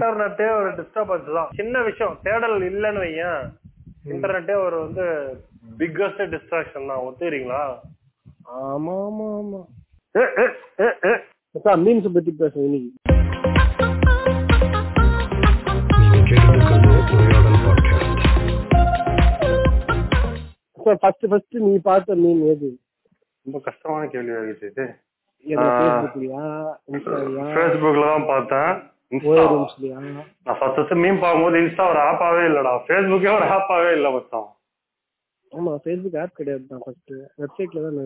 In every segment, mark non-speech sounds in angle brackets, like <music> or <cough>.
இன்டர்நெட்டே ஒரு டிஸ்டர்பன்ஸ் தான். சின்ன விஷயம் தேடல் இல்லைன்னு வையேன். இன்டர்நெட்டே ஒரு வந்து பிக்கஸ்ட் டிஸ்ட்ராக்ஷன் தான். ஒத்துக்கிறீங்களா? ஆமா ஆமா ஆமா. மீம்ஸ் பத்தி பேசுவோம் இன்னைக்கு. ஃபர்ஸ்ட் ஃபர்ஸ்ட் நீ பார்த்த மீன் எது ரொம்ப கஷ்டமான கேள்வி ஆகிடுச்சு இது. ஃபேஸ்புக்லயா இன்ஸ்டாலயா ஃபேஸ்புக்ல தான் பார்த்தேன். நான் ஃபர்ஸ்ட் ஃபர்ஸ்ட் மீன் பார்க்கும்போது இன்ஸ்டா ஒரு ஆப்பாவே இல்லடா. ஃபேஸ்புக்கே ஒரு ஆப்பாவே இல்ல மொத்தம் ஆமா ஃபேஸ்புக் ஆப் கிடையாது தான் ஃபர்ஸ்ட் வெப்சைட்ல தான்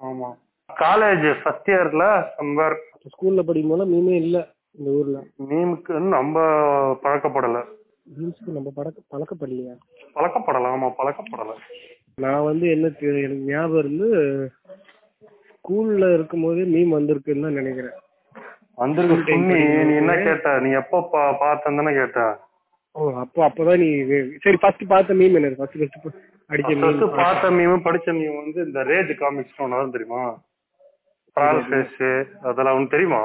ஆமா. காலேஜ் ஃபர்ஸ்ட் இயர்ல சம்பர் ஸ்கூல்ல படிக்கும் போது மீனே இல்ல இந்த ஊர்ல. மீமுக்கு நம்ம பழக்கப்படல. மீம்ஸ்க்கு நம்ம பழக்க பழக்கப்படலையா? பழக்கப்படல ஆமா பழக்கப்படல. நான் வந்து என்ன எனக்கு ஞாபகம் இருந்து ஸ்கூல்ல இருக்கும்போதே மீம் வந்திருக்குன்னு தான் நினைக்கிறேன். வந்திருக்கு சுண்ணி. நீ என்ன கேட்ட? நீ எப்போ பார்த்தேன்னு தானே கேட்ட. ஓ அப்போ அப்பதான் நீ சரி ஃபர்ஸ்ட் பார்த்த மீம் என்ன ஃபர்ஸ்ட் ஃபர்ஸ்ட் அடிச்ச மீம் பார்த்த மீமும் படிச்ச மீம் வந்து இந்த ரேஜ் காமிக்ஸ் ஒன்று வரும் தெரியுமா? ப்ரால் ஃபேஸ் அதெல்லாம் உனக்கு தெரியுமா?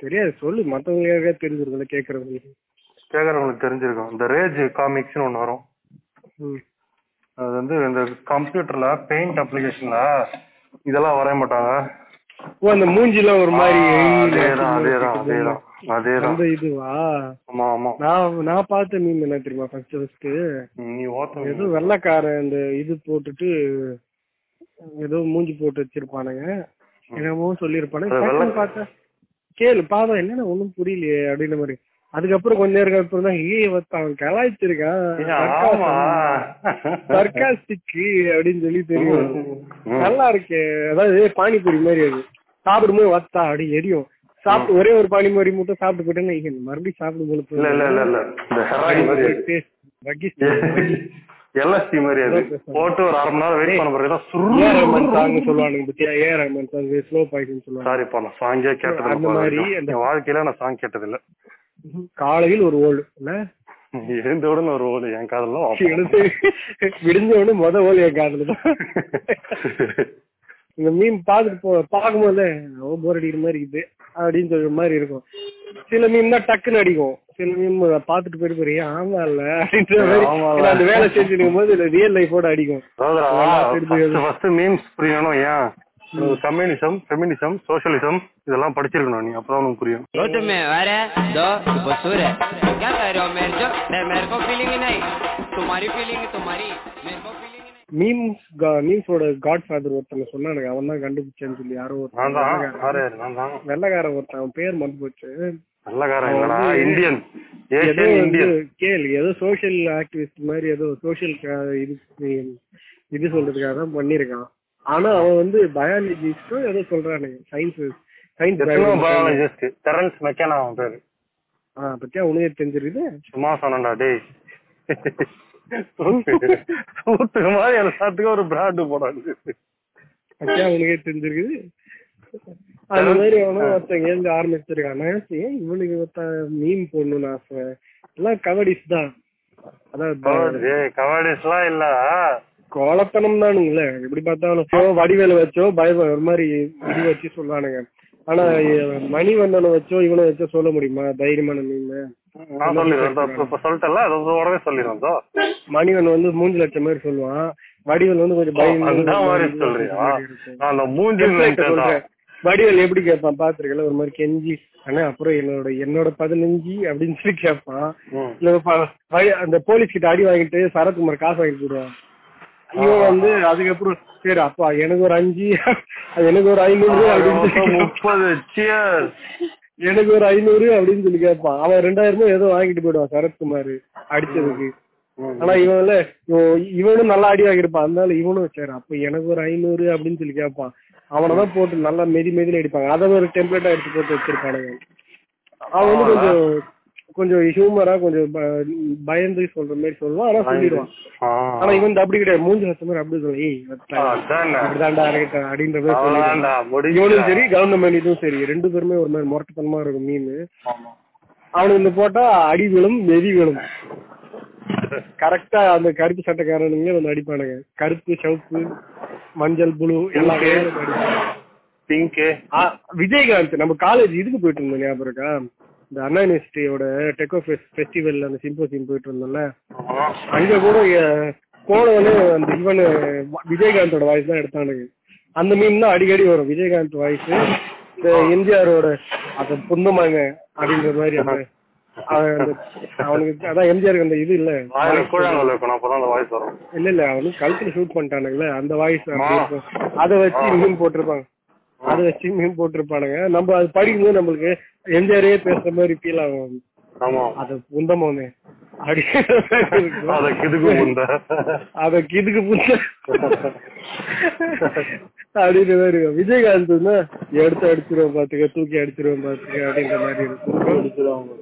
தெரியாது. சொல்லு. மத்தவங்களுக்காக தெரிஞ்சிருக்கும்ல கேக்குறவங்களுக்கு. கேக்குறவங்களுக்கு தெரிஞ்சிருக்கும். இந்த ரேஜ் காமிக்ஸ்னு ஒன்று வரும். அது வந்து இந்த கம்ப்யூட்டர்ல பெயிண்ட் அப்ளிகேஷன்ல இதெல்லாம் வரைய மாட்டாங்க. ஓ அந்த மூஞ்சில ஒரு மாதிரி அந்த இதுவா? ஆமா ஆமா. நான் நான் பார்த்த மீம் என்ன தெரியுமா ஃபர்ஸ்ட் ஃபர்ஸ்ட் நீ ஏதோ வெள்ளைக்காரன் இந்த இது போட்டுட்டு ஏதோ மூஞ்சி போட்டு வச்சிருப்பானுங்க. என்னமோ டக்குன்னு பார்த்தா கேளு பாதம் என்னன்னா ஒண்ணும் புரியலையே அப்படின்ற மாதிரி. அதுக்கப்புறம் கொஞ்ச நேரம் அப்புறம் தான் ஏய் அவன் கலாய்ச்சிருக்கான். ஆமா. சர்க்காஸ்டிக் அப்படின்னு சொல்லி தெரியும். நல்லா இருக்கே. அதாவது பானிபூரி மாதிரி அது. சாப்பிடும்போது வத்தா அப்படி எரியும். சாப்பிட்டு ஒரே ஒரு பானிபூரி மட்டும் சாப்பிட்டு போயிட்டேன்னா மறுபடியும் சாப்பிடும் இருக்கு. எல்எஸ்டி மாதிரி. அது. போட்டு ஒரு அரை மணி நேரம் வெயிட் பண்ண ரஹ்மான் சாங் சொல்லுவானுங்க பத்தியா? ஏ ரஹ்மான் சாங் ஸ்லோ பாய்ஸ்னு சொல்லுவாங்க சாரிப்பா நான் சாங்கே கேட்டது அந்த மாதிரி அந்த- என் வாழ்க்கையில நான் சாங் கேட்டது இல்ல காலையில் ஒரு ஓல்டு இல்ல எழுந்த உடனே ஒரு ஓடு என் காதெல்லாம் வாப்பா. எடுத்து விடிஞ்ச உடனே முத ஓல் என் காதுல தான். இந்த மீன் பாத்துட்டு போ பார்க்கும்போது ஓ போர் அடிக்கிற மாதிரி இருக்குது அப்படின்னு சொல்ற மாதிரி இருக்கும். சில மீன் தான் டக்குன்னு அடிக்கும். சில மீன் பாத்துட்டு போயிட்டு போறீங்க. ஆமா இல்ல அப்படின்ற மாதிரி. அந்த வேலை செஞ்சுட்டு இருக்கும்போது ரியல் லைஃபோட அடிக்கும். மீம்ஸ் புரியணும் ஏன்? கம்யூனிசம் ஃபெமினிசம் சோஷியலிசம் இதெல்லாம் படிச்சிருக்கணும் நீ அப்பதான் உனக்கு புரியும் वो तुम्हें अरे दो बसूर है क्या कह रहे हो मेरे जो नहीं, मेरे को फीलिंग ही नहीं तुम्हारी फीलिंग तुम्हारी मेरे को फीलिंग ही नहीं மீம்ஸ் மீம்ஸோட காட் ஃபாதர் ஒருத்தனை சொன்னானுங்க அவன் தான் கண்டுபிடிச்சேன்னு சொல்லி யாரோ நான் ஒருத்தன் தான் வெள்ளைக்காரன். யாரு யாரு? நான் தான் வெள்ளைக்காரன் ஒருத்தன் அவன் பேர் மறந்து போச்சு நல்லகாரன் அவன் இல்லடா வந்து- இந்தியன் ஏதோ ஏசியன் வந்து இந்தியன் கேளு ஏதோ சோஷியல் ஆக்டிவிஸ்ட் மாதிரி ஏதோ சோஷியல் இது இது சொல்றதுக்காக தான் பண்ணிருக்கான் ஆனா அவன் வந்து பயாலஜிஸ்டோ ஏதோ சொல்றானுங்க science science biologist Terence McKenna அவன் பேரு. பத்தியா? உனக்கே தெரிஞ்சிருக்குது? சும்மா சொன்னடா டேய். சூத்துக்கு மாதிரி எல்லாத்துக்கும் ஒரு பிராண்டு போடாது. பத்தியா? உனக்கே தெரிஞ்சிருக்குது. அந்த மாதிரி அவனும் ஒருத்தங்க எழுந்து ஆரம்பிச்சிருக்கான். ஏன் இவனுக்கு மீன் போடணும்னு ஆசை? எல்லாம் கவடிஸ் தான். அதான் கவாடிஸ் எல்லாம் இல்ல கோலத்தனம் தானுங்கள எப்படி பார்த்தாலும் வடிவேல வச்சோ பய ஒரு மாதிரி இது வச்சு சொல்றானுங்க ஆனா மணிவண்ணனை வச்சோ இவனை வச்சோ சொல்ல முடியுமா? தைரியமான மீன். நான் சொல்லிடுறேன். மணிவன் வந்து மூஞ்சி லட்ச மாதிரி சொல்லுவான். வடிவேல் வந்து கொஞ்சம் பயம் வடிவேல் எப்படி கேட்பான்? பாத்துருக்கல ஒரு மாதிரி கெஞ்சி. ஆனா அப்புறம் என்னோட என்னோட பதினஞ்சு அப்படின்னு சொல்லி கேட்பான். அந்த போலீஸ் கிட்ட அடி வாங்கிட்டு சரத்குமார் காசு வாங்கி போடுவான் இவன் வந்து அதுக்கப்புறம் சரி அப்பா எனக்கு ஒரு அஞ்சு எனக்கு ஒரு ஐநூறு அப்படின்னு. முப்பது. எனக்கு ஒரு ஐநூறு அப்படின்னு சொல்லி கேட்பான் அவன் ரெண்டாயிரம் ஏதோ வாங்கிட்டு போயிடுவான் சரத்குமார் அடிச்சதுக்கு. ஆனா இவன்ல இவன் இவனும் நல்லா அடி வாங்கியிருப்பான். அதனால இவனும் சரி அப்ப எனக்கு ஒரு ஐநூறு அப்படின்னு சொல்லி கேட்பான் அவனதான் போட்டு நல்லா மெதி மெதின்னு அடிப்பாங்க. அதை ஒரு டெம்ப்ளேட்டா எடுத்து போட்டு வச்சிருப்பானுங்க. அவன் வந்து கொஞ்சம் கொஞ்சம் ஹியூமரா கொஞ்சம் பயந்து சொல்ற மாதிரி சொல்லுவான். ஆனா சொல்லிடுவான். ஆனா இவன் அப்படி கிடையாது. மூஞ்சி வச்ச மாதிரி அப்படி சொல்ல. அப்படிதான்டா இருக்கட்டும் அப்படின்ற மாதிரி. இவனும் சரி கவர்மெண்ட் இதுவும் சரி. ரெண்டு பேருமே ஒரு மாதிரி முரட்டுத்தனமா இருக்கும் மீன். அவனுக்கு இந்த போட்டா அடி விழும் வெதி விழும். கரெக்டா அந்த கருப்பு சட்டைக்காரனுங்க வந்து அடிப்பானுங்க. கருப்பு சிவப்பு மஞ்சள் புழு எல்லாம். பிங்க் விஜயகாந்த் நம்ம காலேஜ் இதுக்கு போயிட்டு இருந்தோம் ஞாபகம் இருக்கா? இந்த அண்ணா யூனிவர்சிட்டியோட டெக்கோ ஃபெஸ்டிவல் அந்த சிம்போசியம் போயிட்டு இருந்தோம்ல. அங்க கூட போனவனே அந்த இவன் விஜயகாந்தோட வாய்ஸ் தான் எடுத்தானுங்க. அந்த மீன் தான் அடிக்கடி வரும் விஜயகாந்த் வாய்ஸ் இந்த எம்ஜிஆரோட அது புந்தமாங்க அப்படின்ற மாதிரி அந்த அவன் அந்த- அவனுக்கு அதான் எம்ஜிஆருக்கு அந்த இது இல்ல. அந்த இல்ல இல்ல அவனுக்கு கழுத்துல ஷூட் பண்ணிட்டானுங்களே அந்த வாய்ஸ். அதை வச்சு மீன் போட்டிருப்பாங்க. அதை வச்சு மீன் போட்டிருப்பானுங்க. நம்ம அது படிக்கும்போது நம்மளுக்கு எம்ஜிஆரே பேசுற மாதிரி ஃபீல் ஆகும். ஆமா. அது புந்தமோனே அப்படின்னு மாதிரி. விஜயகாந்த் எடுத்து அடிச்சிருவோம் பாத்துக்க தூக்கி அடிச்சிருவோம் பாத்துக்க அப்படின்ற மாதிரி இருக்கும்.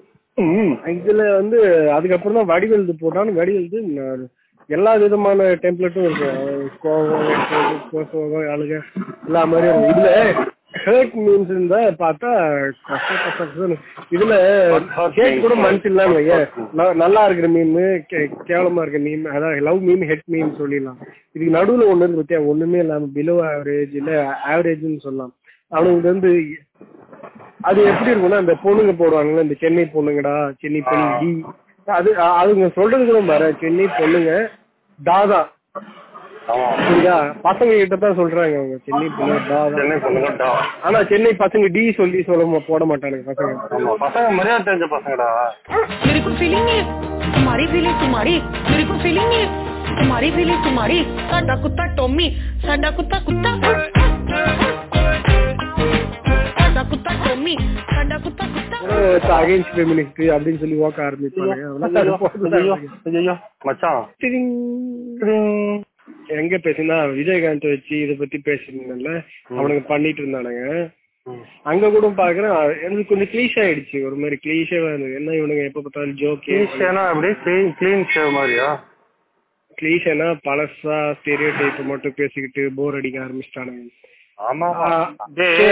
இதுல வந்து அதுக்கப்புறம் தான் வடிவெழுது போட்டான்னு வடிவெழுது எல்லா விதமான டெம்ப்ளேட்டும் இருக்கு. கோவம் கோசம் அழுக எல்லா மாதிரியும். இதுல ஹேர்ட் மீன்ஸ் இருந்தா பார்த்தா. இதுல ஹேட் கூட மனசு இல்லாம நல்லா இருக்கிற மீன் கேவலமா இருக்க மீன் அதான் லவ் மீன் ஹெட் மீன் சொல்லிடலாம். இதுக்கு நடுவுல ஒண்ணு இருக்கு பத்தியா? ஒண்ணுமே இல்லாம பிலோ ஆவரேஜ் இல்ல ஆவரேஜ்னு சொல்லலாம். அவனுக்கு வந்து அது எப்படி இருக்கும்னா இந்த பொண்ணுங்க போடுவாங்கல்ல இந்த சென்னை பொண்ணுங்கடா சென்னை பொண்ணு டி. அது அ- அதுங்க சொல்றது கூட பாரு சென்னை பொண்ணுங்க தாதா ஆமா சரியா பசங்க கிட்ட தான் சொல்றாங்க அவங்க சென்னை பொண்ணு தாதா சென்னை பொண்ணுங்க டா. ஆனா சென்னை பசங்க டி சொல்லி சொல்ல மா- போட மாட்டானுங்க பசங்க ஆமா பசங்க மரியாதை தெரிஞ்ச பசங்கடா मेरे को फीलिंग है तुम्हारी फीलिंग तुम्हारी मेरे को फीलिंग है तुम्हारी फीलिंग तुम्हारी साडा कुत्ता टॉमी साडा कुत्ता कुत्ता साडा कुत्ता टॉमी साडा कुत्ता कुत्ता அகைன்ஸ்ட் ஃபெமினிஸ்ட் அப்படின்னு சொல்லி ஓக்க ஆரம்பிப்பாங்க. எங்க பேசினா விஜயகாந்த் வச்சு இத பத்தி பேசிருந்தேன்ல அவனுங்க பண்ணிட்டு இருந்தானுங்க. அங்க கூட பாக்குறேன் எனக்கு கொஞ்சம் கிளீஷ் ஆயிடுச்சு. ஒரு மாதிரி கிளீஷேவா இருந்தது. என்ன இவனுங்க எப்ப பார்த்தாலும் ஜோக்கே ஈஸியானா அப்படியே கிளீன் ஷேவ் மாதிரியா? கிளீஷேனா பழசா ஸ்டெரியோ டைப் மட்டும் பேசிக்கிட்டு போர் அடிக்க ஆரம்பிச்சிட்டானுங்க. ஆமா.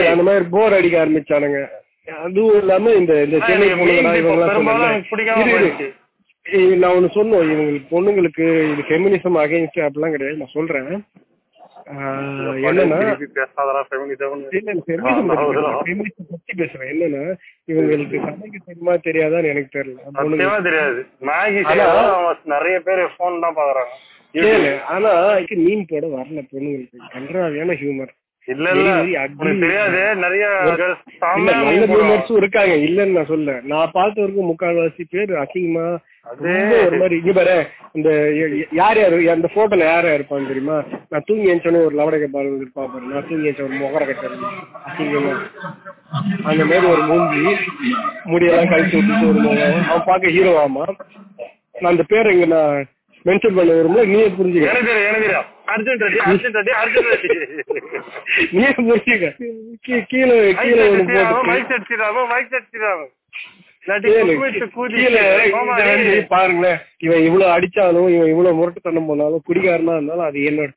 அந்த மாதிரி போர் அடிக்க ஆரம்பிச்சானுங்க. அதுவும் இல்லாம இந்த இந்த சென்னை பொண்ணுங்களா. நான் ஒண்ணு சொன்னோம் இவங்களுக்கு பொண்ணுங்களுக்கு இது ஃபெமினிசம் அகைன்ஸ்ட் அப்படிலாம் கிடையாது. நான் சொல்றேன். என்னன்னா பத்தி பேசுறேன். என்னன்னா இவங்களுக்கு சமைக்க தெரியுமா தெரியாதான்னு எனக்கு தெரியல. தெரியாது. மேகி நிறைய பேர் போன் தான் பாக்குறாங்க ஆனா மீன் போட வரல பொண்ணுங்களுக்கு. கன்றாவியான ஹியூமர் இல்ல இல்ல. தெரியாது. நிறைய நல்ல இருக்காங்க. இல்லன்னு நான் சொல்ல நான் பார்த்த வரைக்கும் முக்கால்வாசி பேர் அசிங்கமா. ஒரு மாதிரி இங்க பாரு இந்த யார் யாரு அந்த போட்டோல யார் யார் இருப்பான்னு தெரியுமா? நான் தூங்கி எழுந்தோடனே ஒரு லவடக பால் இருப்பா பாரு நான் தூங்கி எழுந்த ஒரு முகர கட்ட அசிங்கமா. அந்த மாதிரி ஒரு மூஞ்சி முடியெல்லாம் கழிச்சு விட்டுட்டு ஒரு அவன் பார்க்க ஹீரோவாமா நான் அந்த பேரை இங்க நான் மென்ஷன் பண்ண வரும்போது நீயே புரிஞ்சுக்க. அர்ஜுன் ரெட்டி அர்ஜுன் ரெட்டி அர்ஜுன் ரெட்டி. நீயே புரிஞ்சுக்க. கீழே கீழே mic set Sriram mic set Sriram. பாருங்களேன். இவன் இவ்வளவு அடிச்சாலும் இவன் இவ்வளவு முரட்டுத்தனம் பண்ணாலும் குடிகாரனா இருந்தாலும் அது என்னோட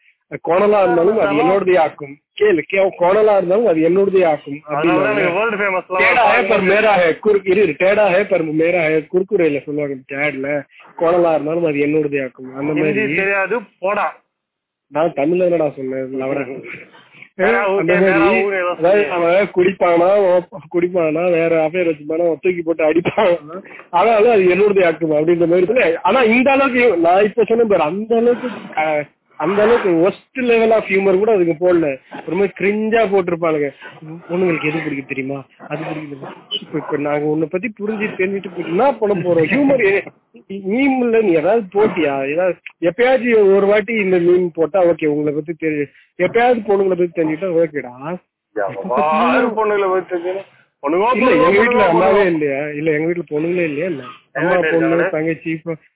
கோணலா இருந்தாலும் அது என்னோடதே ஆக்கும். கேளு கே கோணலா இருந்தாலும் அது என்னோடதே ஆக்கும். அப்படின்னு டேடா ஹே பர் மேரா ஹே குறுக்குறையில சொல்லுவாங்க டேட்ல கோணலா இருந்தாலும் அது என்னோடதே ஆக்கும். அந்த மாதிரி. தெரியாது போடா. நான் தமிழ்ல என்னடா சொன்னேன்? லவரா வேற ஊரு, அந்த வேற மாதிரி ஊரு ஏதோ அதாவது அவன் குடிப்பானா குடிப்பானா வேற அஃபேர் வச்சுப்பானா தூக்கி போட்டு அடிப்பானா? ஆனாலும் அது என்னோடது ஆக்கும் அப்படின்ற மாதிரி ஆனா இந்த அளவுக்கு நான் இப்ப சொன்ன அந்த அளவுக்கு அந்த அளவுக்கு ஒஸ்ட் லெவல் ஆஃப் ஹியூமர் கூட அதுக்கு போடல. ஒரு மாதிரி கிரிஞ்சா போட்டிருப்பானுங்க பொண்ணுங்களுக்கு எது பிடிக்கும் தெரியுமா? அது பிடிக்குது இப்ப இப்ப நாங்க உன்னை பத்தி புரிஞ்சு தெரிஞ்சுட்டு என்ன பண்ண போறோம்? ஹியூமர் மீம்ல நீ ஏதாவது போட்டியா? ஏதாவது எப்பயாச்சும் ஒரு வாட்டி இந்த மீன் போட்டா ஓகே உங்களை பத்தி தெரியும் எப்பயாவது பொண்ணுங்களை பத்தி தெரிஞ்சுட்டா ஓகேடா யாரு பொண்ணுகளை வச்சு பொண்ணுங்க இல்ல எங்க வீட்டுல அம்மாவே இல்லையா? இல்ல எங்க வீட்டுல பொண்ணுங்களே இல்லையா? இல்ல. அம்மா பொண்ணு தங்கச்சி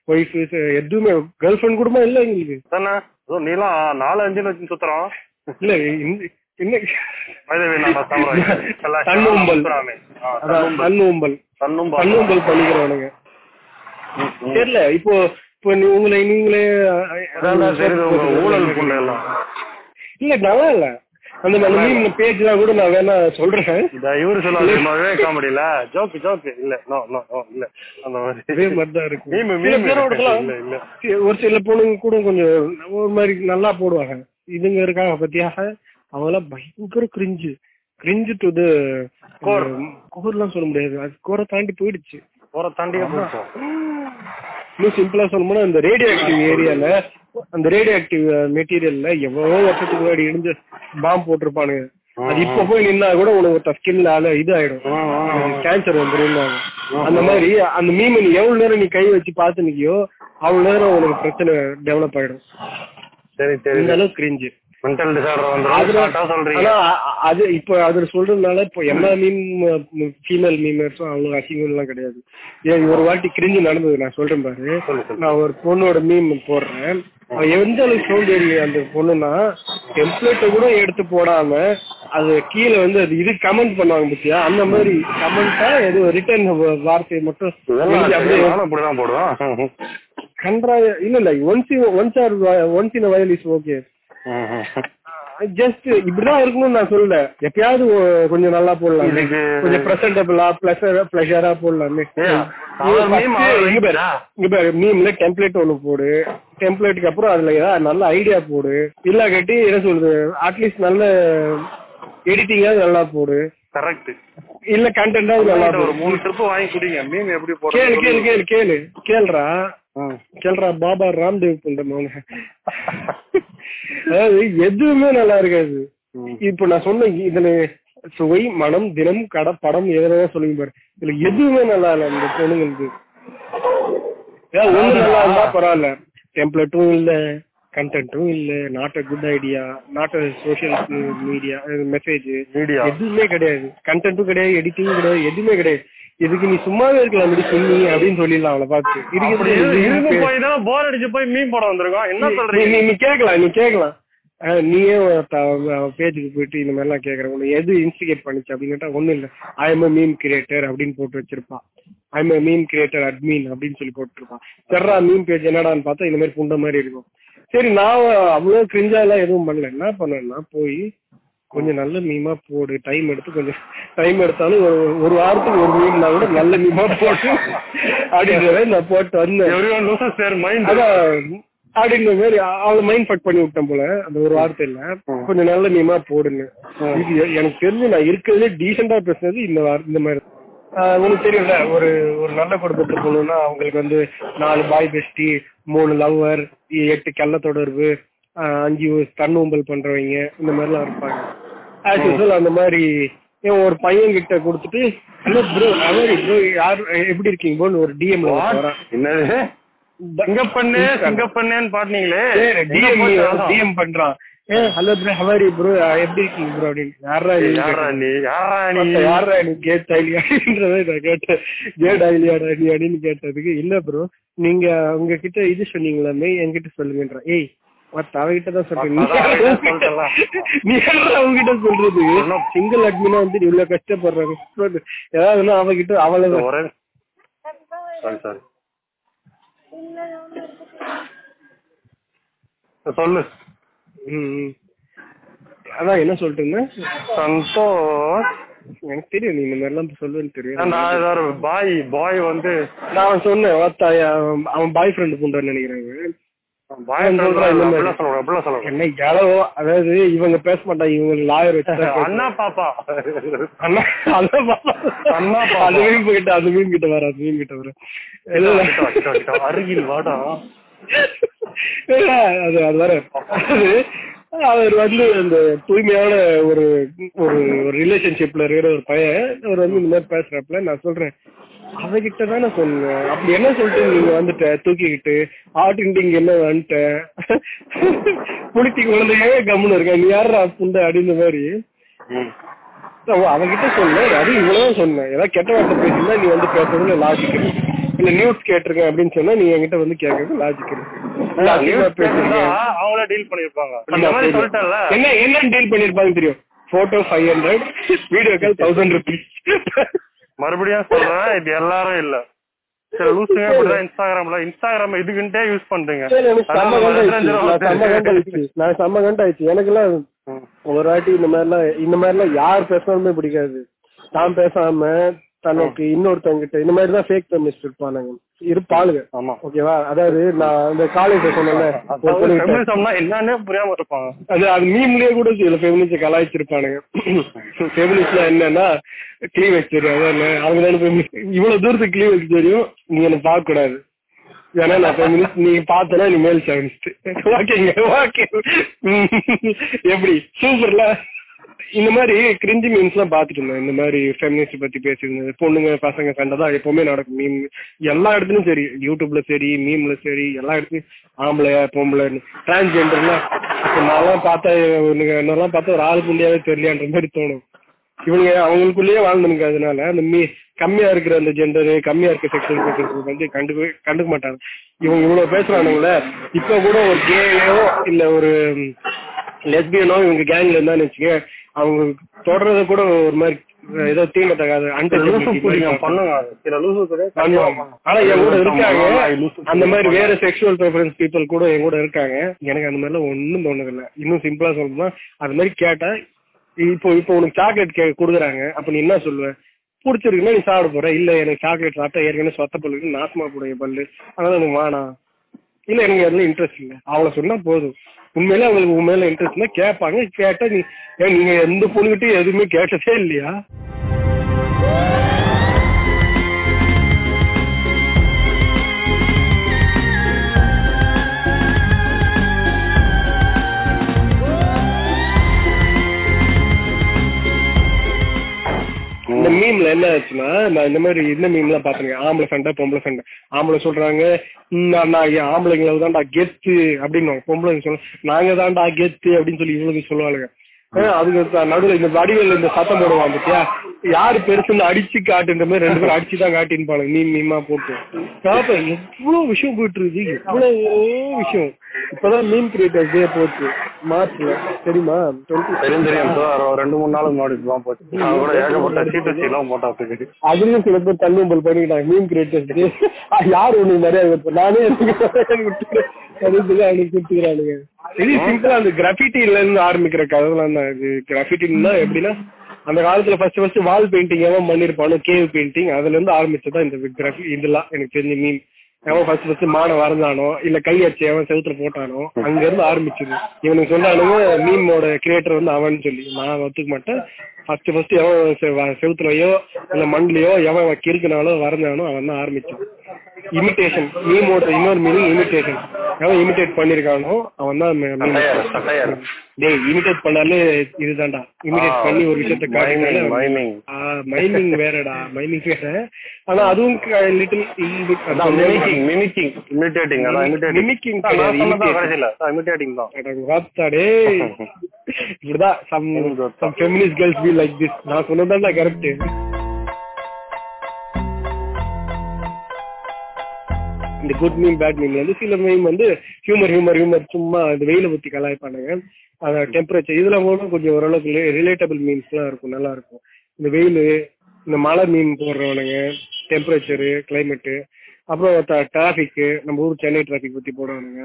ஒய்ஃப் எதுவுமே கேர்ள் ஃபிரெண்ட் கூட இல்ல எங்களுக்கு? நீலாம் நாலு அஞ்சுன்னு வச்சு சுத்துறோம். இல்ல பண்ணிக்கிறவனுங்க. தெரியல இப்போ இப்போ உங்களை நீங்களே ஊழல் இல்ல நல்லா இல்ல. அந்த அந்த மீன் பேஜ் கூட நான் வேணா சொல்றேன். இந்த இவரு சும்மாவே காமெடியில ஜோக்கு ஜோக்கு இல்ல நோ நோ நோ இல்ல. அந்த இதே மாதிரி மாதிரி தான் இருக்கும். மீம் மீம் இல்ல இல்ல. ஒரு சில பொண்ணுங்க கூட கொஞ்சம் ஒரு மாதிரி நல்லா போடுவாங்க. இதுங்க இருக்காங்க பத்தியாக அவங்களாம் பயங்கர cringe cringe to the Core. கோர்லாம் சொல்ல முடியாது. அது கோரை தாண்டி போயிடுச்சு. தாண்டியே போச்சோம் இன்னும் சிம்பிளா சொல்லணும்னா அந்த ரேடியோ ஆக்டிவ் ஏரியால அந்த ரேடியோ ஆக்டிவ் மெட்டீரியல்ல எவ்வளவோ வருஷத்துக்கு முன்னாடி இடிஞ்ச பாம்பு போட்டிருப்பானுங்க. அது இப்ப போய் நின்னா கூட உனக்கு ஸ்கின்ல அல இது ஆயிடும் கேன்சர் வந்துரும் அந்த மாதிரி அந்த மீன் நீ எவ்வளவு நேரம் நீ கை வச்சு பார்த்து நிக்கியோ அவ்வளவு நேரம் உனக்கு பிரச்சனை டெவலப் ஆயிடும். சரி சரி. இந்த அளவுக்கு கிரிஞ்சு மென்டல் டிசார்டர் வந்துடும் சொல்றீங்க. அது இப்ப அதுல சொல்றதுனால இப்ப எல்லா மீன் ஃபீமேல் மீமர்ஸும் அவ்வளவு அசிங்கம் எல்லாம் கிடையாது. ஏன் ஒரு வாட்டி கிரிஞ்சு நடந்தது நான் சொல்றேன் பாரு. நான் ஒரு பொண்ணோட மீன் போடுறேன். அவன் எந்த அளவுக்கு சோம்பேறி அந்த பொண்ணுனா டெம்ப்ளேட்டை கூட எடுத்து போடாம அது கீழே வந்து அது இது கமெண்ட் பண்ணுவாங்க பத்தியா? அந்த மாதிரி கமெண்டா ஏதோ ரிட்டர்ன் வார்த்தையை மட்டும் இப்படிதான் போடுவேன். கன்றா இல்ல இல்ல once once or once in while is okay just இப்படிதான் இருக்கணும்னு நான் சொல்லல. எப்பயாவது கொஞ்சம் நல்லா போடலாம். கொஞ்சம் பிரசன்டபிளா பிளஸரா பிளஷரா போடலாம். இங்க பாரு. மீம்ல டெம்ப்ளேட் ஒண்ணு போடு. டெம்ப்ளேட்டுக்கு அப்புறம் அதுல ஏதாவது நல்ல ஐடியா போடு. இல்ல கட்டி என்ன சொல்றது? அட்லீஸ்ட் நல்ல எடிட்டிங்காவது நல்லா போடு. கரெக்ட் இல்ல கண்டென்டாவது நல்லா ஒரு போடு. மூணு ட்ரிப் வாங்கி குடிங்க. மீன் எப்படி கேளு கேளு போடுறது கேளு கேளு. கேளுடா. கேளுடா பாபா ராம்தேவ் பண்ற மௌன அதாவது எதுவுமே நல்லா இருக்காது. இப்ப நான் சொன்ன இதுல சுவை மனம் தினம் கட படம் எதனா சொல்லுங்க பாரு. இதுல எதுவுமே நல்லா இல்ல இந்த பொண்ணுங்களுக்கு. ஒண்ணு நல்லா இருந்தா பரவாயில்ல. டெம்ப்ளேட்டும் இல்ல கண்டென்ட்டும் இல்ல not a good idea not a social media message. எதுவுமே கிடையாது. கண்டென்ட்டும் கிடையாது எடிட்டிங்கும் கிடையாது எதுவுமே கிடையாது. இதுக்கு நீ சும்மாவே இருக்கலாம் அப்படி சொல்லி அப்படின்னு சொல்லிடலாம் அவளை பார்த்து. பே- போய் தான் போர். அடிச்சு போய் மீன் போட வந்திருக்கோம். என்ன சொல்றீங்க? நீ நீ கேட்கலாம் நீ கேட்கலாம். நீயே பேஜுக்கு போயிட்டு இந்த மாதிரிலாம் கேட்கற உன்னை எது இன்ஸ்டிகேட் பண்ணுச்சு அப்படின்னு கேட்டா ஒண்ணும் இல்ல. ஐ எம் மீம் கிரியேட்டர் அப்படின்னு போட்டு வச்சிருப்பான் I am meme creator admin அப்படின்னு சொல்லி போட்டுருப்பான் சர்ரா மீம் பேஜ் என்னடான்னு பார்த்தா இந்த மாதிரி புண்ட மாதிரி இருக்கும். சரி நான் அவ்வளவு கிரிஞ்சா எல்லாம் எதுவும் பண்ணல. என்ன பண்ணேன்னா போய் கொஞ்சம் நல்ல மீமா போடு. டைம் எடுத்து கொஞ்சம் டைம் எடுத்தாலும் ஒரு ஒரு வாரத்துக்கு ஒரு மீம்னா கூட நல்ல மீமா போட்டு அப்படின்றத நான் போட்டு வந்தேன். அப்படின்ற மாதிரி அவளை மைண்ட் ஃபட் பண்ணி விட்டேன் போல. அந்த ஒரு வார்த்தையில. கொஞ்சம் நல்ல மீமா எ- எனக்கு தெரிஞ்சு நான் இருக்கிறதுலே டீசெண்டா பேசுனது இந்த வார இந்த மாதிரி. ஆஹ் உங்களுக்கு தெரியும்ல ஒரு ஒரு நல்ல குடும்பத்தை போகணும்னா அவங்களுக்கு வந்து நாலு பாய் பெஸ்டி மூணு லவ்வர் எட்டு கள்ள தொடர்பு அஞ்சு தன்னூம்பல் பண்றவங்க இந்த மாதிரிலாம் இருப்பாங்க. ஆஸ் யூஸ்வல் அந்த மாதிரி ஒரு பையன் கிட்ட கொடுத்துட்டு ஹலோ ப்ரோ அவர் ப்ரோ யார் எப்படி இருக்கீங்க ப்ரோன்னு ஒரு வரான். என்னது? சிங்க பண்ணு சிங்க பண்ணேன்னு பாட்டினீங்களே டிஎம் டிஎம் பண்றான். ஏ hello bro how are you bro எப்படி இருக்கீங்க ப்ரோ அப்படின்னு. யாரா நீ? யாரா நீ? யாரா நீ? யாரா நீ? கேட் ஆயிலியான்றதை நான் கேட்டேன். கேட் ஆயிலியாடா நீ? அப்படின்னு கேட்டதுக்கு இல்ல ப்ரோ நீங்க உங்ககிட்ட இது சொன்னீங்களாமே என்கிட்ட சொல்லுங்கன்ற. ஏய் சொல்றது? சிங்கிள் அட்மினா வந்து இவ்வளவு கஷ்டப்படுறாங்க ஏதாவதுன்னா அவகிட்ட சாரி சொல்லு. அதான் என்ன சொல்லிட்டு சந்தோஷ். எனக்கு தெரியும் நீ இந்த மாதிரிலாம் சொல்லுவேன்னு தெரியும் நான் ஏதாவது பாய் பாய் வந்து நான் சொன்னேன் அவன் பாய் ஃப்ரெண்டு பண்றான்னு நினைக்கிறேன். இளவோ அதாவது இவங்க பேச மாட்டாங்க இவங்க லாயர் வச்சு அண்ணா பாப்பா. அண்ணா அதான் பாப்பா. அண்ணா. அது மீன் கிட்ட அது மீன் கிட்ட வர அது மீன் கிட்ட வர. அருகில் வாடா. அது அது வர. அவர் வந்து அந்த தூய்மையான ஒரு ஒரு ரிலேஷன்ஷிப்ல இருக்கிற ஒரு பையன் அவர் வந்து இந்த மாதிரி பேசுறப்பல நான் சொல்றேன். அவகிட்ட தான் நான் சொன்னேன். அப்படி என்ன சொல்லிட்டு நீங்க வந்துட்ட? தூக்கிக்கிட்டு ஆட்டின்ட்டு என்ன வந்துட்ட? புளித்தி குழந்தையே கம்முன்னு இருக்க. நீ யாரா புண்டை அப்படின்ற மாதிரி. அவ- அவகிட்ட சொன்னேன். அது இவ்வளவுதான் சொன்னேன். ஏதாவது கெட்ட வார்த்தை பேசினா நீ வந்து பேசுறதுல லாஜிக் இருக்கு. இல்ல நியூஸ் கேட்டிருக்கேன் அப்படின்னு சொன்னா நீ என்கிட்ட வந்து கேட்கறது லாஜிக். அவங்கள டீல் பண்ணிருப்பாங்க. இந்த மாதிரி சொல்லிட்டேன்ல. என்ன என்ன டீல் பண்ணிருப்பாங்க தெரியும்? Photo five hundred video call thousand rupees மறுபடியும் சொல்றேன் இது எல்லாரும் இல்ல. சரி லூசுங்க இப்படிதான் இன்ஸ்டாகிராம்ல இன்ஸ்டாகிராம் இதுக்குன்ட்டே யூஸ் பண்றீங்க? நான் செம்ம செம்ம கண்டாயிடுச்சு எனக்கெல்லாம் ஒரு வாட்டி இந்த மாதிரிலாம் இந்த மாதிரிலாம் யார் பேசினாலுமே பிடிக்காது. நான் பேசாம தனக்கு இன்னொருத்தவங்கிட்ட இந்த மாதிரி தான் ஃபேக் ஃபெமினிஸ்ட் இருப்பானுங்க இருப்பாளுங்க ஆமா. ஓகேவா அதாவது நான் இந்த காலேஜ் ஃபெமினிசம்னா என்னன்னே புரியாம இருப்பாங்க. அது அது மீம்லயே கூட சில ஃபெமினிஸ்ட் கலாய்ச்சிருப்பானுங்க. ஃபெமினிஸ்ட்னா என்னன்னா தெரியும். அதான் அவங்க தானே. இவ்வளவு தூரத்துக்கு கிளீவேஜ் தெரியும். நீ என்ன பார்க்க கூடாது ஏன்னா நான் ஃபெமினிஸ்ட் நீ பார்த்தனா நீ மேல் ஃபெமினிஸ்ட் ஓகேங்க ஓகே எப்படி? சூப்பர்ல இந்த மாதிரி கிரிஞ்சி மீம்ஸ் எல்லாம் பாத்துட்டு இருந்தேன். இந்த மாதிரி ஃபெமினிஸ்ட் பத்தி பேசியிருந்தது. பொண்ணுங்க பசங்க சண்டை தான் எப்பவுமே நடக்கும் மீம் எல்லா இடத்துலயும் சரி. யூடியூப்ல சரி மீம்ல சரி எல்லா இடத்துலயும் ஆம்பளையா பொம்பளை டிரான்ஸ்ஜெண்டர்லாம் இப்ப நான்லாம் பார்த்தா இவனுங்க என்னெல்லாம் பார்த்தா ஒரு ஆள் புள்ளியாவே தெரியலான்ற மாதிரி தோணும். இவங்க அவங்களுக்குள்ளேயே வாழ்ந்துருங்க அதனால அந்த மீ கம்மியா இருக்கிற அந்த ஜெண்டரு கம்மியா இருக்க செக்ஷுவல் வந்து கண்டுக்க கண்டுக்க மாட்டாங்க. இவங்க இவ்வளவு பேசுறானுங்களே இப்ப கூட ஒரு கேயோ இல்ல ஒரு லெஸ்பியனோ இவங்க கேங்ல இருந்தான்னு வச்சுக்க அவங்க தொடர்றத கூட ஒரு மாதிரி ஏதோ லூசு கூட ஆனா என் கூட இருக்காங்க. அந்த மாதிரி வேற செக்ஷுவல் ப்ரிஃபரன்ஸ் பீப்புள் கூட என் கூட இருக்காங்க. எனக்கு அந்த மாதிரிலாம் ஒண்ணும் தோணுதில்ல. இன்னும் சிம்பிளா சொல்லணும்னா அது மாதிரி கேட்டா இப்போ இப்போ உனக்கு சாக்லேட் கே கொடுக்குறாங்க. அப்ப நீ என்ன சொல்லுவ? பிடிச்சிருக்குன்னா நீ சாப்பிட போற. இல்ல எனக்கு சாக்லேட் சாப்பிட்டா ஏற்கனவே சொத்த பல்லுக்கு நாசமா என் பல்லு. அதனால எனக்கு வேணாம். இல்ல எனக்கு அதுல இன்ட்ரெஸ்ட் இல்ல. அவளை சொன்னா போதும். உண்மையில அவங்களுக்கு உன் இன்ட்ரெஸ்ட் இன்ட்ரெஸ்ட்னா கேட்பாங்க கேட்டா நீ ஏன் நீங்க எந்த பொண்ணுகிட்டயும் எதுவுமே கேட்டதே இல்லையா? மீம்ல என்ன ஆச்சுன்னா நான் இந்த மாதிரி இந்த மீம்லாம் பாத்துருக்கேன் ஆம்பளை சண்டை பொம்பளை சண்டை ஆம்பளை சொல்றாங்க நான் ஆம்பளைங்களை தான்டா கெத்து அப்படின்னு. பொம்பளை சொல்ல நாங்க தான்டா கெத்து அப்படின்னு சொல்லி இவங்களுக்கு சொல்லுவாளுங்க. அதுக்கு நடுவுல இந்த வடிவேல் இந்த சத்தம் போடுவான் பாத்தியா? யாரு பெருசுன்னு அடிச்சு காட்டுன்ற மாதிரி ரெண்டு பேரும் அடிச்சு தான் காட்டின்னு மீம் மீமா போட்டு. பாப்பா எவ்வளவு விஷயம் போயிட்டு இருக்கு. எவ்வளவோ விஷயம். இப்பதான் மீம் கிரியேட்டர்ஸ் டே போச்சு. மார்ச்ல. தெரியுமா? ரெண்டு மூணு நாளுக்கு முன்னாடி போச்சு. ஏகப்பட்ட சீட்டு அதுலயும் சில பேர் தள்ளும்பல் பண்ணிக்கிட்டாங்க. மீன் கிரியேட்டர்ஸ் யார் ஒண்ணு மரியாதை கொடுப்பா நானே இது சிம்பிளா அந்த கிராஃபிட்டில இருந்து ஆரம்பிக்கிற கதைலாம் தான் இது. கிராஃபிட்டின்னா எப்படின்னா அந்த காலத்துல ஃபர்ஸ்ட் ஃபர்ஸ்ட் வால் பெயிண்டிங் எவன் பண்ணிருப்பானோ கேவ் பெயிண்டிங் அதுல இருந்து ஆரம்பிச்சதா இந்த கிராஃபி இதெல்லாம் எனக்கு தெரிஞ்ச மீன் எவன் ஃபர்ஸ்ட் ஃபர்ஸ்ட் மானை வரைஞ்சானோ இல்ல கை அடிச்சு எவன் செவுத்துல போட்டானோ அங்க இருந்து ஆரம்பிச்சது. இவனுக்கு சொன்னாலும் மீமோட கிரியேட்டர் வந்து அவன் சொல்லி நான் ஒத்துக்க மாட்டேன். ஃபர்ஸ்ட் ஃபர்ஸ்ட் எவன் செவுத்துலயோ இல்ல மண்லயோ எவன் கிறுக்குனாலோ வரைஞ்சானோ அவன் தான் ஆரம்பிச்சான் இமிட்டேஷன் மீமோட இன்னொரு மீனிங் இமிட்டேஷன் எவன் இமிட்டேட் பண்ணிருக்கானோ அவன் தான். டேய் இமிட்டேட் பண்ணாலே இதுதான்டா. இமிட்டேட் பண்ணி ஒரு விஷயத்த காட்டினாலே மைனிங் வேறடா மைனிங் வேற. ஆனா அதுவும் லிட்டில் மிமிக்கிங் மிமிக்கிங் இமிட்டேட்டிங் அதான் இமிட்டேட்டிங் imitation. கடைசியில. இமிட்டேட்டிங் தான். <laughs> இப்படிதான் some some feminist girls be like this நான் சொன்னதான்டா கரெக்ட் இந்த குட் மீம் பேட் மீம்ல வந்து சில மீம் வந்து ஹியூமர் ஹியூமர் ஹியூமர் சும்மா இந்த வெயில பத்தி கலாய்ப்பானுங்க. அந்த டெம்பரேச்சர் இதுல கூட கொஞ்சம் ஓரளவுக்கு ரிலேட்டபிள் மீம்ஸ்லாம் இருக்கும் நல்லா இருக்கும். இந்த வெயில் இந்த மழை மீன் போடுறவனுங்க டெம்பரேச்சரு கிளைமேட்டு அப்புறம் டிராஃபிக்கு நம்ம ஊர் சென்னை டிராஃபிக் பத்தி போடுவானுங்க.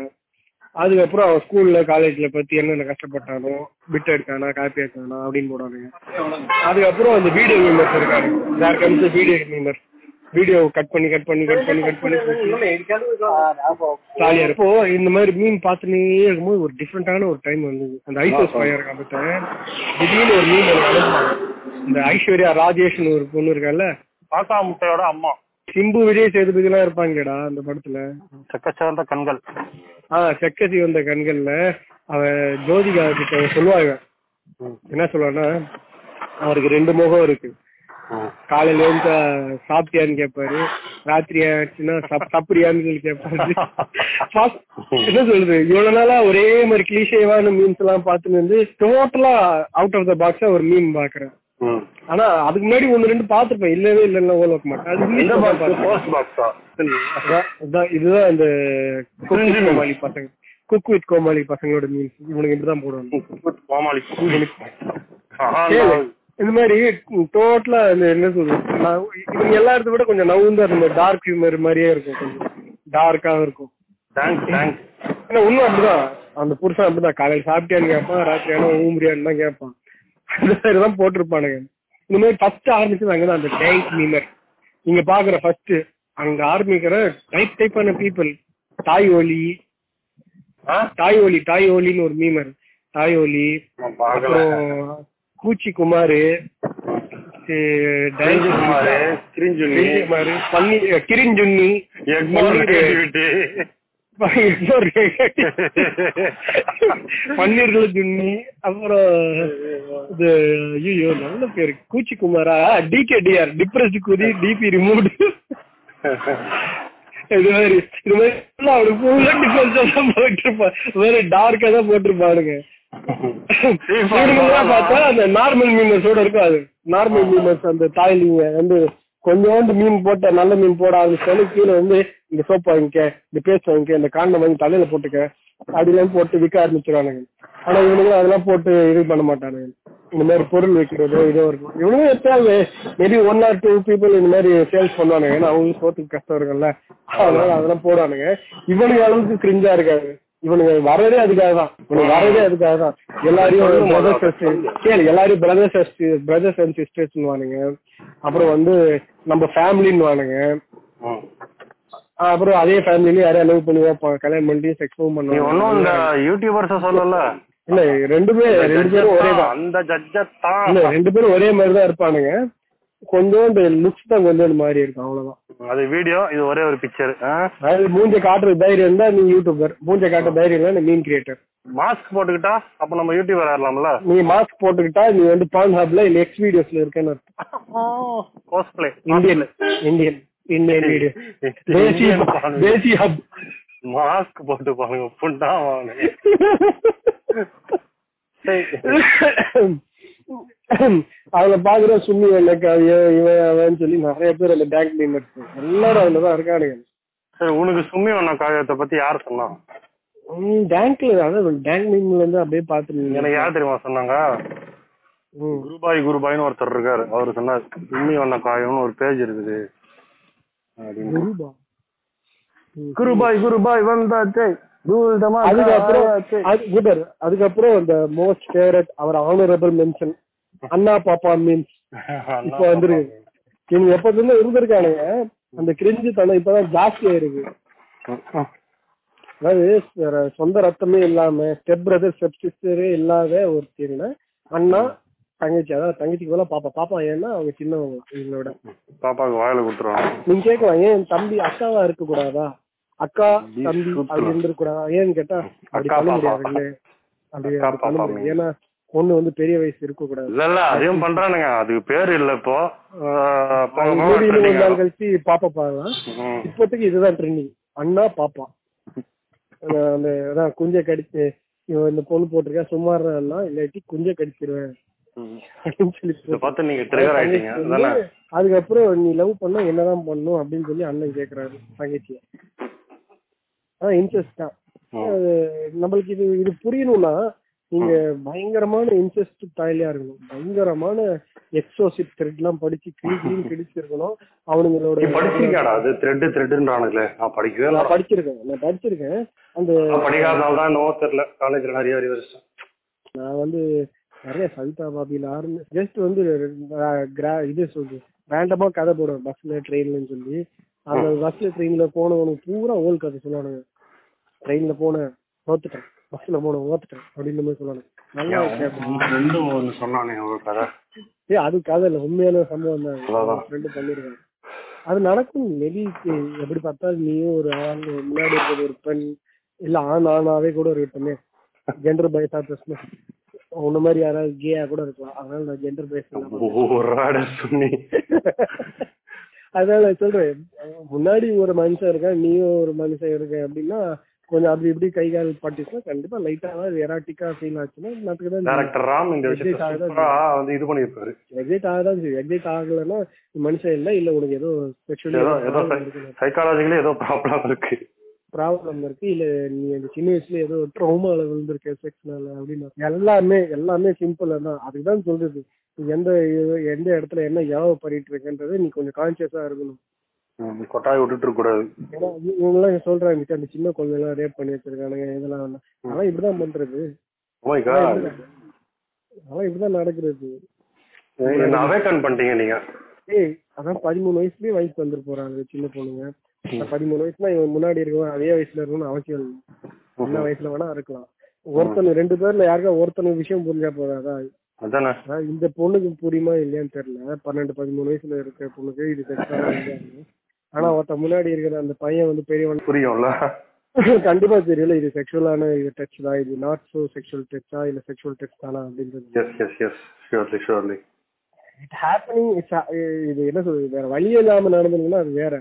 அதுக்கப்புறம் அவன் ஸ்கூல்ல காலேஜ்ல பத்தி என்னென்ன கஷ்டப்பட்டானோ பிட் எடுத்தானா காப்பி எடுத்தானா அப்படின்னு போடுவானுங்க. அதுக்கப்புறம் அந்த வீடியோ மீமர்ஸ் இருக்காரு யார் கமிச்ச வீடியோ மீமர் வீடியோ கட் பண்ணி கட் பண்ணி கட் பண்ணி கட் பண்ணி ஜாலியா இப்போ இந்த மாதிரி மீன் பார்த்துனே இருக்கும்போது ஒரு டிஃப்ரெண்டான ஒரு டைம் வந்தது. அந்த ஐசோஸ் ஃபயர் காமிட்டேன் திடீர்னு ஒரு மீன் இந்த ஐஸ்வர்யா ராஜேஷ்னு ஒரு பொண்ணு இருக்கால காக்கா முட்டையோட அம்மா. சிம்பு விஜய் சேதுபதி எல்லாம் இருப்பாங்கடா அந்த படத்துல. செக்கச்சிறந்த கண்கள். ஆஹ் செக்கசி வந்த கண்கள்ல அவ ஜோதிகா கிட்ட சொல்லுவாங்க. என்ன சொல்லுவான்னா அவருக்கு ரெண்டு முகம் இருக்கு. காலையில எழுந்தா சாப்பிட்டியான்னு கேட்பாரு ராத்திரி ஆச்சுன்னா சப் சாப்பிடியான்னு சொல்லி கேட்பாரு First, என்ன சொல்றது? இவ்வளவு நாளா ஒரே மாதிரி கிளீஷேவான மீன்ஸ் எல்லாம் பார்த்துன்னு வந்து டோட்டலா அவுட் ஆஃப் த பாக்ஸா ஒரு மீன் பாக்குறேன். ஆனா அதுக்கு முன்னாடி ஒண்ணு ரெண்டு பாத்துருப்பேன் இல்லவே இல்லைன்னா ஓல வைக்க மாட்டேன் இதுதான் இந்த கோமாளி பசங்க. குக் வித் கோமாளி பசங்களோட மீன்ஸ் இவனுக்கு இப்படிதான் போடுவாங்க. இந்த மாதிரி டோட்டலா என்ன சொல்றது? இவங்க எல்லா இடத்த விட கொஞ்சம் நவுந்து அந்த டார்க் ஹியூமர் மாதிரியே இருக்கும் கொஞ்சம். டார்க்காவும் இருக்கும். உண்மை அப்படிதான். அந்த புருஷன் அப்படிதான். காலையில சாப்பிட்டியான்னு கேட்பான் ராத்திரி ஆனா ஊம்புறியான்னு தான் கேட்பான். அந்த தான் போட்டிருப்பானுங்க. இந்த மாதிரி ஃபர்ஸ்ட் ஆரம்பிச்சது அங்கதான் அந்த டேங்க் மீமர் நீங்க பாக்குற ஃபர்ஸ்ட் அங்க ஆரம்பிக்கிற டைப் டைப்பான பீப்புள் தாய் ஒலி ஆ? தாய் ஒலி தாய் ஒலின்னு ஒரு மீமர் தாய் ஒலி கூச்சி குமாரு கிரிஞ்சுன்னி பன்னீர்ல ஜுன்னி அப்புறம் இது ஐயோ நல்ல பேரு. கூச்சி குமாரா டிகேடிஆர் டிப்ரெஸ்ட் குதி டிபி ரிமூவ்டு இது மாதிரி இது மாதிரி full ஆ difference தான் போயிட்டு இருப்பான் வேற டார்க்கா தான் பார்த்தா அந்த நார்மல் மீனர்ஸோட இருக்கும் அது. நார்மல் மீனர்ஸ் அந்த தாய்லிங்க வந்து கொஞ்சோண்டு மீன் போட்ட நல்ல மீன் போட ஆரம்பிச்சாலும் கீழே வந்து இந்த சோப் வாங்கிக்க இந்த பேஸ்ட் வாங்கிக்க இந்த காண்டை வாங்கி தலையில போட்டுக்க. அப்படிலாம் போட்டு விற்க ஆரம்பிச்சிருவானுங்க. ஆனா இவனுங்க அதெல்லாம் போட்டு இது பண்ண மாட்டானுங்க. இந்த மாதிரி பொருள் வைக்கிறதோ இதோ இருக்கும் இவனுங்க எப்பயாவது maybe one or two people இந்த மாதிரி சேல்ஸ் பண்ணுவானுங்க. ஏன்னா அவங்களுக்கு சோத்துக்கு கஷ்டம் இருக்குல்ல அதனால அதெல்லாம் போடுவானுங்க. இவனுங்க அளவுக்கு கிரிஞ்சா இருக்காது இவனுங்க வரதே அதுக்காக தான். இவனுக்கு வரதே அதுக்காக தான். எல்லாரையும் பிரதர்ஸ் கேளு எல்லாரையும் பிரதர்ஸ் பிரதர்ஸ் அண்ட் சிஸ்டர்ஸ் வானுங்க அப்புறம் வந்து நம்ம ஃபேமிலின்னு வானுங்க. அப்புறம் அதே ஃபேமிலில யாரையும் லவ் பண்ணி வைப்பாங்க கல்யாணம் பண்ணி செக்ஸும் நீ ஒன்னும் இந்த யூடியூபர்ஸ சொல்லல. இல்ல ரெண்டுமே ரெண்டு பேரும் ஒரே தான். அந்த ஜட்ஜத்தான் இல்ல ரெண்டு பேரும் ஒரே மாதிரி தான் இருப்பானுங்க. கொஞ்சோண்டு லுக்ஸ் தான் கொஞ்சோண்டு மாறி இருக்கும் அவ்வளவுதான். அது வீடியோ இது ஒரே ஒரு பிக்சர் அதாவது மூஞ்ச காட்டுற தைரியம் இருந்தா நீ யூடியூபர் மூஞ்ச காட்டுற தைரியம் இல்ல நீ மீன் கிரியேட்டர் மாஸ்க் போட்டுக்கிட்டா அப்ப நம்ம யூடியூபர் ஆயிரலாம்ல? நீ மாஸ்க் போட்டுக்கிட்டா நீ வந்து பான் ஹப்ல இல்ல எக்ஸ் வீடியோஸ்ல இருக்கேன்னு அர்த்தம் cosplay Indian Indian hub mask போட்டு பாருங்க புண்டா அதுல பாக்குற சும்மி வெள்ளக்காவிய இவன் அவன் சொல்லி நிறைய பேர் அந்த டேங்க் மீமர்ஸ் எல்லாரும் அதுலதான் இருக்கானுங்க. சரி உனக்கு சும்மி வண்ண காவியத்தை பத்தி யார் சொன்னா? டேங்க்ல அதாவது டேங்க் மீம்ல இருந்து அப்படியே பாத்துருந்தீங்க எனக்கு யார் தெரியுமா சொன்னாங்க? குருபாய் குருபாய்னு ஒருத்தர் இருக்காரு. அவரு சொன்னார் சும்மி வண்ண காவியம்னு ஒரு பேஜ் இருக்குது. குருபா. குருபாய் குருபாய் வந்தாச்சே. தூள்தமா அதுக்கப்புறம். அது குட்டர் அதுக்கப்புறம் இந்த most favourite our honourable mention அண்ணா பாப்பா மீன்ஸ் இப்ப வந்துருக்கு இவங்க எப்பத்துல இருந்திருக்கானுங்க. அந்த கிரிஞ்சு தனம் இப்பதான் ஜாஸ்தி ஆயிருக்கு. அதாவது சொந்த ரத்தமே இல்லாம ஸ்டெப் பிரதர் ஸ்டெப் சிஸ்டரே இல்லாத ஒரு தீர்ன அண்ணா தங்கச்சி அதாவது தங்கச்சிக்கு போல பாப்பா. பாப்பா ஏன்னா அவங்க சின்னவங்க இவங்களோட. பாப்பாக்கு வாயில கொடுத்துருவாங்க. நீங்க கேட்கலாம் ஏன் தம்பி அக்காவா இருக்க கூடாதா அக்கா தம்பி. அப்படி இருந்திருக்க கூடாதா ஏன்னு கேட்டா அப்படி பண்ண அப்படி முடியாது. ஏன்னா பொண்ணு வந்து பெரிய வயசு இருக்க கூடாது இல்ல இல்ல அதையும் பண்றானுங்க. அதுக்கு பேர் இல்ல இப்போ. நாள். கழிச்சு பாப்பா பாக்கலாம். இப்போதைக்கு இதுதான் ட்ரெண்டிங் அண்ணா பாப்பா. அந்த- அதான் குஞ்ச கடிச்சு இவன் இந்த பொண்ணு போட்டிருக்கா சும்மா அண்ணா இல்லாட்டி குஞ்ச கடிச்சிருவேன். அப்படின்னு சொல்லி நீங்க ட்ரிகர் ஆயிட்டீங்க. அதுக்கப்புறம் நீ லவ் பண்ணா என்னதான் பண்ணும் அப்படின்னு சொல்லி அண்ணன் கேக்குறாரு தங்கச்சிய அதான் இன்ட்ரெஸ்ட் தான். நம்மளுக்கு இது இது புரியணும்னா நீங்க பயங்கரமான இன்ட்ரெஸ்ட் தாயிலியா இருக்கணும். பயங்கரமான எக்ஸோசிட் த்ரெட் எல்லாம் படிச்சு கிளீன் கிழிச்சிருக்கணும். அவனுங்களோட நீ படிச்சிருக்கியாடா? அது த்ரெட் த்ரெட்ன்றானுங்களே நான் படிக்கவே நான் படிச்சிருக்கேன். நான் படிச்சிருக்கேன். அந்த படிக்காதனால தான் என்னவோ தெரியல. காலேஜ்ல நிறைய வச்சிட்டேன். நான் வந்து நிறைய சவிதா பாபியில ஆரம்பி ஜஸ்ட் வந்து இது சொல்லு ரேண்டமா கதை போடுவேன் பஸ்ல ட்ரெயின்லன்னு சொல்லி. அந்த பஸ்ல ட்ரெயின்ல போனவனுக்கு பூரா ஓல் கதை சொல்லுவானுங்க. ட்ரெயின்ல போனேன் தோத்துட்டேன் பஸ்ல போனேன் ஓத்துட்டேன். அப்படின்னு மாதிரி சொல்லுவானுங்க. நல்லா சொன்னானே ஒரு ஏய் அது கதை இல்ல. உண்மையான சம்பவம் தான். ஃப்ரெண்டு பண்ணிருக்காங்க. அது நடக்கும். மேபி எப்படி பார்த்தா நீயும் ஒரு ஆண் முன்னாடி இருக்கிறது ஒரு பெண் இல்ல ஆண் ஆணாவே கூட இருக்கட்டுமே ஜெண்டர் பயசா பேசணும் உன்ன மாதிரி யாராவது கேயா கூட இருக்கலாம். அதனால நான் ஜெண்டர் ஆட சொன்னி. அதனால சொல்றேன். முன்னாடி ஒரு மனுஷன் இருக்கான் நீயும் ஒரு மனுஷன் இருக்க அப்படின்னா கொஞ்சம் அப்படி இப்படி கை கால் பட்டுச்சுன்னா கண்டிப்பா லைட்டா எராட்டிக்கா ஃபீல் ஆச்சுன்னா சூப்பரா வந்து இது பண்ணிருப்பாரு எக்ஸைட் ஆகதான் செய்யும். எக்ஸைட் ஆகலைன்னா மனுஷன் இல்ல இல்ல உனக்கு ஏதோ ஏதோ ஏதோ செக்ஷுவலி சைக்காலஜிக்கலி ஏதோ ப்ராப்ளம் இருக்கு. ப்ராப்ளம் இருக்கு இல்ல நீ அந்த சின்ன வயசுல ஏதோ ட்ரோமால விழுந்திருக்க செக்ஸ்னால அப்படின்னு எல்லாமே எல்லாமே சிம்பிள் தான். அதுக்கு தான் சொல்றது. நீ எந்த எந்த இடத்துல என்ன யாவ பண்ணிட்டு இருக்கன்றது நீ கொஞ்சம் கான்சியஸா இருக்கணும். கொட்டாய் விட்டுட்டு கூடாது. ஏன்னா இவ- இவங்கெல்லாம் சொல்றாங்க அந்த சின்ன குழந்தைலாம் ரேப் பண்ணி வச்சிருக்கானுங்க இதெல்லாம் அதெல்லாம் இப்படிதான் பண்றது. Oh. அதெல்லாம் இப்படிதான் நடக்கிறது. பண்ணிட்டீங்க நீங்க. ஏய் அதான் பதிமூணு வயசுலயே வயசுக்கு வந்துட்டு போறாங்க சின்ன பொண்ணுங்க. பதிமூணு வயசுனா இவன் முன்னாடி இருக்கவன் அதே வயசுல இருக்கணும்னு அவசியம் இல்லை. என்ன வயசுல வேணா இருக்கலாம். ஒருத்தனு ரெண்டு பேர்ல யாருக்கா ஒருத்தனுக்கு விஷயம் புரிஞ்சா போதாதா இந்த பொண்ணுக்கு புரியுமா இல்லையான்னு தெரியல. பன்னெண்டு பதிமூணு வயசுல இருக்க பொண்ணுக்கு இது இல்லையான்னு ஆனா ஒருத்த முன்னாடி இருக்கிற அந்த பையன் வந்து பெரியவன். புரியும்ல. <laughs> கண்டிப்பா தெரியல இது செக்ஷுவலான இது டச் தான். இது நாட் சோ செக்ஷுவல் டச்சா இல்ல செக்ஷுவல் டச் தானா அப்படின்றது. Yes yes yes surely surely it happening இது என்ன சொல்றது? வேற வழியே இல்லாம நடந்ததுன்னா அது வேற.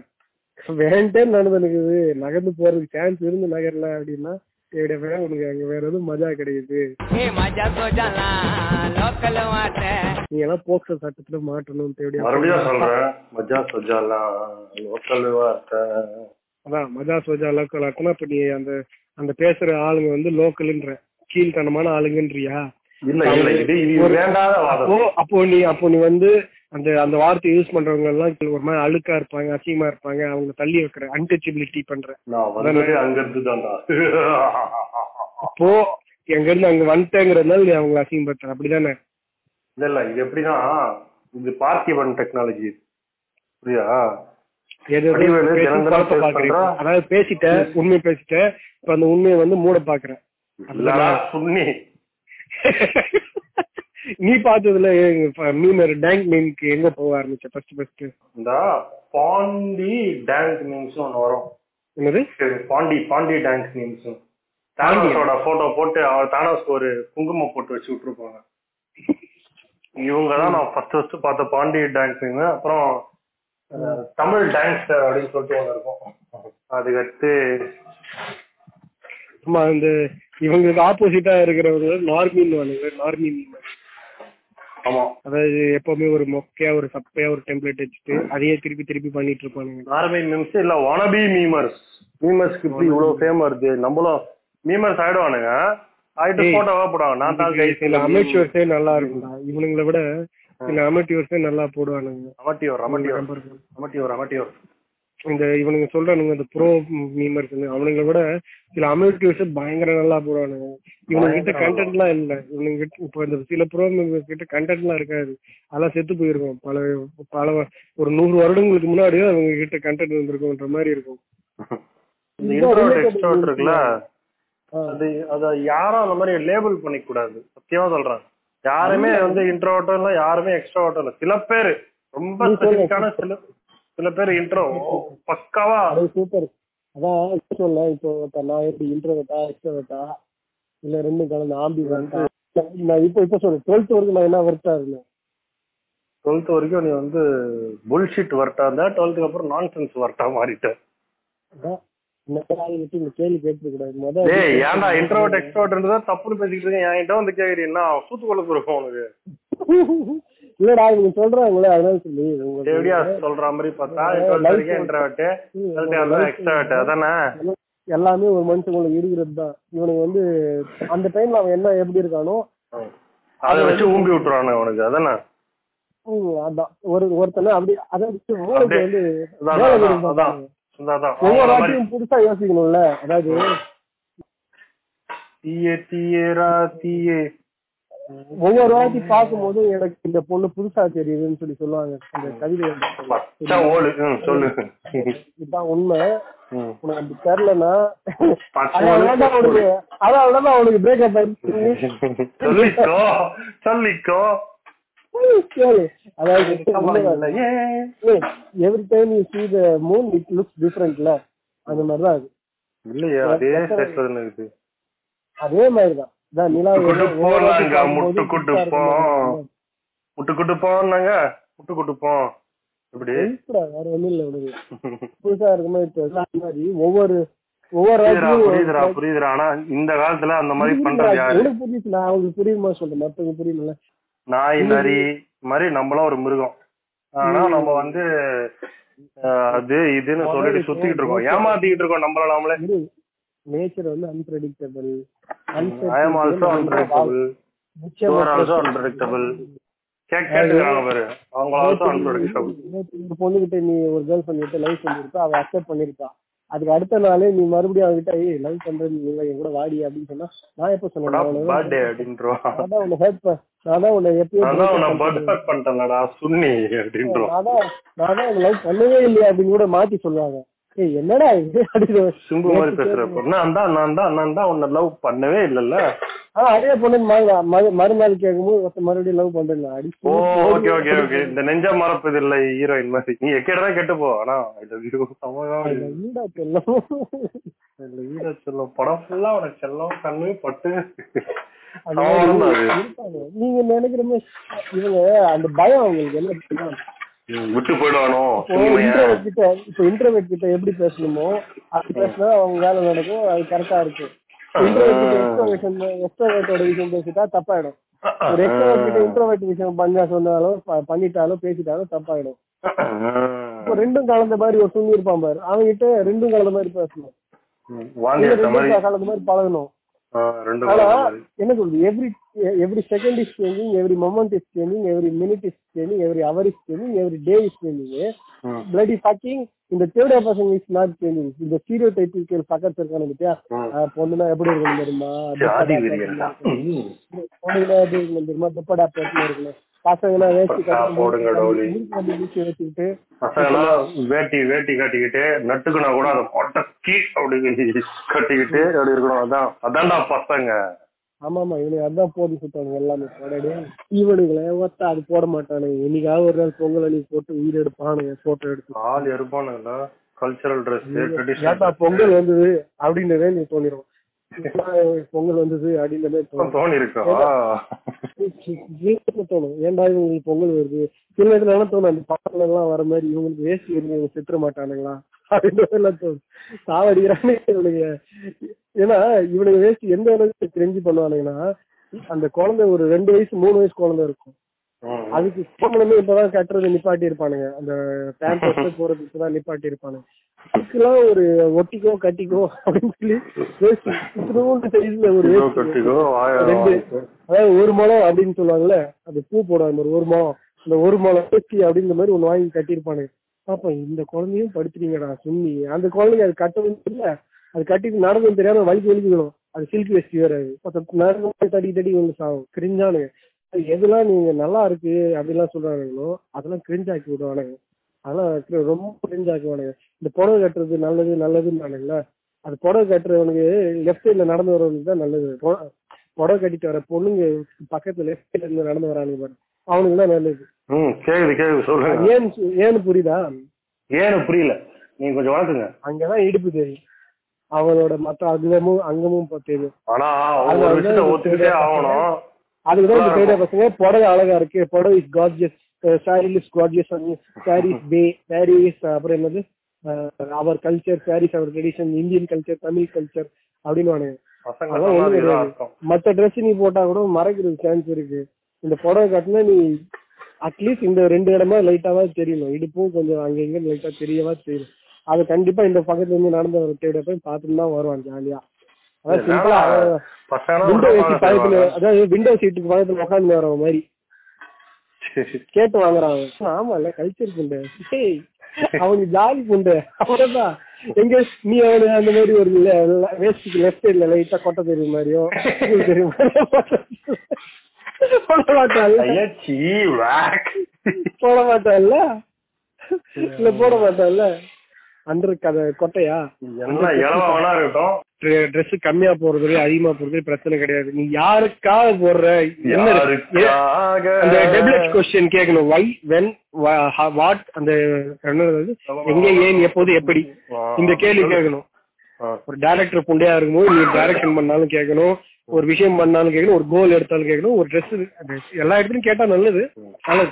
வேண்டேன்னு நடந்துருக்குது நகர்ந்து போறதுக்கு சான்ஸ் இருந்து நகர்ல அப்படின்னா என்னுடைய உனக்கு அங்க வேற எதுவும் மஜா கிடையாது. நீங்க எல்லாம் போக்ஸ சட்டத்துல மாட்டணும் மறுபடியும் மஜா சோஜாலா லோக்கல் அதான் மஜா சோஜா லோக்கல் ஆக்கணும் அப்ப நீ அந்த அந்த பேசுற ஆளுங்க வந்து லோக்கல்ன்ற கீழ்த்தனமான ஆளுங்கன்றியா? இல்ல இல்ல இது அப்போ அப்போ நீ அப்போ நீ வந்து அந்த அந்த வார்த்தையை யூஸ் பண்றவங்க எல்லாம் ஒரு மாதிரி அழுக்கா இருப்பாங்க அசிங்கமா இருப்பாங்க. அவங்க தள்ளி வைக்கிற அன்டச்சபிலிட்டி பண்ற அங்க இருந்து அப்போ எங்க இருந்து அங்க வந்துட்டேங்கிறதுனால நீ அவங்களை அசிங்கப்படுத்துற. அப்படிதானே? இல்ல இல்ல இது எப்படின்னா இது பார்த்திபன் டெக்னாலஜி புரியா. அதாவது பேசிட்ட உண்மை பேசிட்ட இப்ப அந்த உண்மையை வந்து மூட பாக்குறேன் சுன்னி <laughs> நீ பார்த்ததுல மீனர் டேங்க் மீனுக்கு எங்க போக ஆரம்பிச்ச? ஃபர்ஸ்ட் ஃபர்ஸ்ட் இந்த பாண்டி டேங்க் மீம்ஸ் ஒண்ணு வரும். என்னது? பாண்டி பாண்டி டேங்க் மீம்ஸ் தானோஸோட போட்டோ போட்டு அவர் தானோஸ்க்கு ஒரு குங்குமம் போட்டு வச்சு விட்டுருப்பாங்க. இவங்க தான் நான் ஃபர்ஸ்ட் ஃபர்ஸ்ட் பார்த்த பாண்டி டேங்க் மீம் அப்புறம் தமிழ் டான்ஸ் அப்படின்னு சொல்லிட்டு ஒன்று இருக்கும். அதுக்கடுத்து ஆமா இந்த இவங்களுக்கு ஆப்போசிட்டா இருக்கிறவங்க நார்மின் வாங்க நார்மின் ஆமா. அதாவது எப்பவுமே ஒரு மொக்கையா ஒரு சப்பையா ஒரு டெம்ப்ளேட் வச்சுட்டு அதையே திருப்பி திருப்பி பண்ணிட்டு இருப்பானுங்க. நார்மே மீம்ஸ் இல்ல ஒனபி மீமர்ஸ் மீமர்ஸ்க்கு இப்படி இவ்வளவு ஃபேம் வருது. நம்மளும் மீமர்ஸ் ஆயிடுவானுங்க. ஆயிட்டு போட்டோவா போடுவாங்க. நான் தான் கை சில அமெச்சூர்ஸே நல்லா இருக்கும்டா. இவனுங்களை விட சில அமெச்சூர்ஸே நல்லா போடுவானுங்க. அமட்டியோர் அமட்டியோர் அமட்டியோர் அமட்டியோர் இந்த இவனுங்க சொல்றானுங்க இந்த ப்ரோ மீமர்ஸ் அவனுங்களை விட சில அமெரிக்கர்ஸ் பயங்கர நல்லா போடுவானுங்க. இவனுங்க கிட்ட கண்டென்ட் எல்லாம் இல்ல. இவனுங்க கிட்ட இப்ப இந்த சில ப்ரோ மீமர்ஸ் கிட்ட கண்டென்ட் எல்லாம் இருக்காது. அதெல்லாம் செத்து போயிருக்கும். பல பல ஒரு நூறு வருடங்களுக்கு முன்னாடியே அவங்க கிட்ட கண்டென்ட் வந்திருக்கும்ன்ற மாதிரி இருக்கும். இருக்குல்ல? அது அத யாரும் அந்த மாதிரி லேபிள் பண்ணிக்க கூடாது சத்தியமா சொல்றேன். யாருமே வந்து இன்ட்ரோட்டும் இல்ல யாருமே எக்ஸ்ட்ரோட்டும் இல்ல. சில பேர் ரொம்ப சில சில பேர் இன்ட்ரோ பக்காவா. அது சூப்பர் அதான் சொல்ல இப்போ நான் எப்படி இன்ட்ரோவேட்டா எக்ஸ்ட்ரோவேட்டா இல்ல ரெண்டும் கலந்து ஆம்பி நான் இப்போ இப்போ சொல்றேன் டுவெல்த் வரைக்கும் நான் என்ன ஒர்க்கா இருந்தேன்? டுவெல்த் வரைக்கும் நீ வந்து புல்ஷிட் வரட்டா இருந்தா டுவெல்த்துக்கு அப்புறம் நான்சென்ஸ் வரட்டா மாறிட்ட அதான் இந்த ஆளு விட்டு இந்த கேள்வி கேட்டு கூடாது முத டேய் ஏன்டா இன்ட்ரோட் எக்ஸ்ட்ரோட் இருந்தா தப்புன்னு பேசிக்கிட்டு இருக்கேன்? என்கிட்ட வந்து கேக்குறீங்கன்னா சூத்து கொள்ள போறோம் உனக்கு <laughs> இல்லடா இவங்க சொல்றாங்களே அதனால சொல்லி எப்படியா சொல்ற மாதிரி பார்த்தா எக்ஸ்ட்ரோட் அதானே? எல்லாமே ஒரு மனுஷங்களுக்கு இருக்கிறது தான். இவனுக்கு வந்து அந்த டைம்ல அவன் என்ன எப்படி இருக்கானோ அதை வச்சு ஊம்பி விட்டுறானு உனக்கு அதானே? அதான். ஒரு ஒருத்தனை அப்படி. வந்து அதான், அதான். ஒவ்வொரு வாட்டியும் புதுசா யோசிக்கணும்ல அதாவது தீயே தீயேரா தீயே. ஒவ்வொரு வாட்டி பார்க்கும்போது எனக்கு இந்த பொண்ணு புதுசா தெரியுதுன்னு சொல்லி சொல்லுவாங்க. அந்த கவிதை இதுதான் உண்மை. உனக்கு அப்படி அதனாலதான் ஓடு. அவனுக்கு அதனாலதான் அவனுக்கு ஆயிடுச்சு. சொல்லிக்கோ சொல்லிக்கோ. அதாவது. Every time you see the moon it looks differentல அந்த மாதிரிதான் அது. இல்லையே அதே அதே மாதிரிதான். அதான் நிலா முட்டு ஒவ்வொரு- ஒவ்வொரு வாட்டி போனாங்க, பார்க்கும்போது முட்டு குட்டு புதுசா போ. இருக்கும். முட்டு குட்டு போனாங்க முட்டு குட்டு போ இப்படி வேற ஒண்ணும் இல்ல <laughs> புதுசா இருக்குமா இப்ப அந்த மாதிரி ஒவ்வொரு ஆனா இந்த காலத்துல அந்த மாதிரி பண்றது யாரு? புரியுது நான் அவங்களுக்கு புரியுமா சொல்றேன் மத்தவங்க புரியல நாய் நரி மாதிரி நம்மளும் ஒரு மிருகம். ஆனா நம்ம வந்து அது இதுன்னு சொல்லிட்டு சுத்திக்கிட்டு இருக்கோம். ஏமாத்திக்கிட்டு இருக்கோம் நம்மள நாமளே. நேச்சர் வந்து unpredictable I am also unpredictable unpredictable பொண்ணுகிட்ட நீ ஒரு கேர்ள் ஃபிரெண்ட் கிட்ட பண்ணிருப்ப அவ அக்செப்ட் பண்ணிருப்பா. அதுக்கு அடுத்த நாளே நீ மறுபடியும் அவன்கிட்ட ஏய் லவ் பண்றேன் நீ என் கூட வாடி அப்படின்னு சொன்னா நான் எப்ப சொன்னேன்? பர்த்டே அப்படின்றோம் நான் தான் உன்னை ஹர்ட் நான் தான் உன்னை எப்பயோ நான் சுன்னி அப்படின்றோம் நான் தான் நான் தான் லவ் பண்ணவே இல்லையா அப்படின்னு கூட மாத்தி சொல்லுவாங்க. என்னடா இது? சிம்பு மாதிரி பேசுற நான் தான் நான் தான் நான் தான் உன்னை லவ் பண்ணவே இல்லல்ல. ஆனா அதே பொண்ணு மறு- மறு- மறுநாள் கேட்கும்போது மறுபடியும் லவ் பண்றேன் அடி ஓ ஓகே ஓகே ஓகே இந்த நெஞ்ச மறப்பது இல்ல ஹீரோயின் மாதிரி. நீ எக்கேடா கெட்டு போ. ஆனா ஐ லவ் யூ வீடா செல்லம். வீட செல்லம். படம் ஃபுல்லா உனக்கு செல்லம் கண்ணு பட்டு. நீங்க நினைக்கிற மாதிரி இவங்க அந்த பயம் அவங்களுக்கு என்ன விட்டு போயிடுவானோ? கிட்ட இப்போ இன்டர்வெட் கிட்ட எப்படி பேசணுமோ அது பேசினா அவங்க வேலை நடக்கும் அது கரெக்டா எக்ஸ்ட்ரோவேஷன் எக்ஸ்ட்ரோவேட்டோட விஷயம் பேசிட்டா தப்பாயிடும். ஒரு எக்ஸ்ட்ரோவேட் கிட்ட இன்டர்வெட் விஷயம் பண்ண சொன்னாலும் பண்ணிட்டாலும் பேசிட்டாலும் தப்பாயிடும். இப்போ ரெண்டும் கலந்த மாதிரி ஒரு சுண்ணி இருப்பான் பாரு. அவன்கிட்ட ரெண்டும் கலந்த மாதிரி பேசணும். கலந்த மாதிரி பழகணும். என்ன சொல்றது? Every every second is changing every moment is changing every minute is changing every hour is changing every day is changing. Bloody fucking இந்த third person is not changing இந்த ஸ்டீரியோ டைப்பிக்கல் பக்கத்து இருக்கானு பத்தியா? பொண்ணுனா எப்படி இருக்கணும் தெரியுமா. பொண்ணுனா எப்படி இருக்கணும் தெரியுமா? துப்படா போட்டுன்னு இருக்கணும்? வச்சுக்கிட்டு பசங்கெல்லாம் வேட்டி வேட்டி கட்டிக்கிட்டு நட்டுக்குனா கூட அதை மொட்டக்கி அப்படி கட்டிக்கிட்டு அப்படி இருக்கணும். அதான் அதான்டா பசங்க. ஆமா ஆமா இவனுக்கு அதான் போட்டு சுத்தானுங்க எல்லாமே. போடாடியே இவனுங்களே ஒத்த அது போட மாட்டானுங்க. என்னைக்காவது ஒரு நாள் பொங்கல் அன்னைக்கு போட்டு உயிர் எடுப்பானுங்க போட்டோ எடுத்து. ஆள் இருப்பானுங்களா கல்ச்சரல் ட்ரெஸ் பொங்கல் வந்தது அப்படின்றதே நீ தோணிடும் பொங்கல் வந்தது தோணும். தோணி இருக்கா வீட்டுக்கு தோணும். ஏன்டா இவங்களுக்கு பொங்கல் வருது? சில நேரத்துல என்ன தோணும் அந்த பக்கத்துல எல்லாம் வர மாதிரி இவங்களுக்கு வேஸ்ட் இவங்க செத்துற மாட்டானுங்களா? சாவடிக்கிறானே இவனுங்க. ஏன்னா இவனுக்கு வேஸ்ட் எந்த அளவுக்கு தெரிஞ்சு பண்ணுவானுங்கன்னா அந்த குழந்தை ஒரு ரெண்டு வயசு மூணு வயசு குழந்தை இருக்கும். அதுக்கு திருமணமே இப்பதான் கட்டுறது நிப்பாட்டி இருப்பானுங்க அந்த பேம்பர்ஸ் போறது இப்பதான் நிப்பாட்டி இருப்பானுங்க ஒரு ஒட்டிக்கோ கட்டிக்கோ அப்படின்னு சொல்லி வேஸ்ட் சைஸ்ல ஒரு ரெண்டு. அதாவது ஒரு முழம் அப்படின்னு சொல்லுவாங்கல்ல அது பூ போடுவாங்க பாரு, ஒரு முழம் இந்த ஒரு முழம் வேஷ்டி அப்படிங்கிற மாதிரி ஒண்ணு வாங்கி கட்டியிருப்பானுங்க. பாப்பா இந்த குழந்தையும் படுத்துறீங்கடா சுண்ணி. அந்த குழந்தைங்க அது கட்டவும் இல்ல அது கட்டிட்டு நடந்து தெரியாம வலிக்கு வலிக்கணும் அது சில்க் வேஷ்டி வேற அது. நடந்து தடி தடி வந்து சாகும் கிரிஞ்சானுங்க. எதெல்லாம் நீங்க நல்லா இருக்கு அப்படிலாம் சொல்றானுங்களோ அதெல்லாம் கிரிஞ்ச் ஆக்கி விடுவானுங்க. அதெல்லாம் ரொம்ப கிரிஞ்ச் ஆக்குவானுங்க இந்த புடவை கட்டுறது நல்லது நல்லதுன்னு அது புடவை கட்டுறவனுக்கு லெஃப்ட் சைட்ல நடந்து வரவனுக்கு தான் நல்லது. பொ- புடவை கட்டிட்டு வர பொண்ணுங்க பக்கத்துல லெஃப்ட் சைட்ல இருந்து நடந்து வரானுங்க பாரு. அவனுக்கு தான் நல்லது. ம் அது சொல்லுங்க ஏன்னு புரியுதா? ஏன்னு புரியல. நீங்க கொஞ்சம் வளர்த்துங்க. அங்கதான் இடுப்பு தெரியும். அவனோட மத்த அங்கமும் அங்கமும் இப்ப தெரியும். ஆனா அது ஒரு விஷயத்த ஒத்துக்கிட்டே ஆகணும். அதுக்குதான் இந்த பசங்க. புடவை அழகா இருக்கு. புடவை is gorgeous sari is gorgeous sari is bae sari is அப்புறம் என்னது? Our culture saris our tradition Indian culture Tamil culture அப்படின்னு மத்த ட்ரெஸ் நீ போட்டா கூட மறைக்கிறது சான்ஸ் இருக்கு. இந்த புடவை காட்டினா நீ அட்லீஸ்ட் இந்த ரெண்டு இடமா லைட்டாவா தெரியணும். இடுப்பும் கொஞ்சம் அங்க இங்க லைட்டா தெரியவா தெரியும் அது கண்டிப்பா இந்த பக்கத்துல இருந்து நடந்து வர தேட போய் பார்த்துட்டு தான் வருவான் ஜாலியா விண்டோ பக்கத்துல அதாவது விண்டோ சீட்டுக்கு பக்கத்துல உட்காந்து வர மாதிரி. கேட்டு வாங்குறான். அவன். ஆமா இல்ல கல்ச்சர் புண்டு அவனுக்கு ஜாலி புண்டு அவ்வளவுதான். எங்க நீ அவனு அந்த மாதிரி ஒரு வேஸ்டுக்கு லெஃப்ட் சைட்ல லைட்டா கொட்டை தெரியும் மாதிரியோ தெரியும் போட மாட்டான்ல இல்ல? போட மாட்டான்ல அண்டர் கதை கொட்டையா? இருக்கட்டும். ட்ரெஸ் கம்மியா போறது அதிகமா போறது பிரச்சனை கிடையாது. நீ யாருக்காக போடுற அந்த டெபிளட் கொஸ்டின் கேட்கணும். வை வென் வாட் அந்த என்னது எங்க ஏன் எப்போது எப்படி? இந்த கேள்வி கேட்கணும். ஒரு டைரக்டர் புண்டையா இருக்கும்போது நீ டைரக்ஷன் பண்ணாலும் கேட்கணும். ஒரு விஷயம் பண்ணாலும் கேட்கணும். ஒரு கோல் எடுத்தாலும் கேட்கணும். ஒரு ட்ரெஸ் எல்லா இடத்துலயும் கேட்டா நல்லது. ஆனா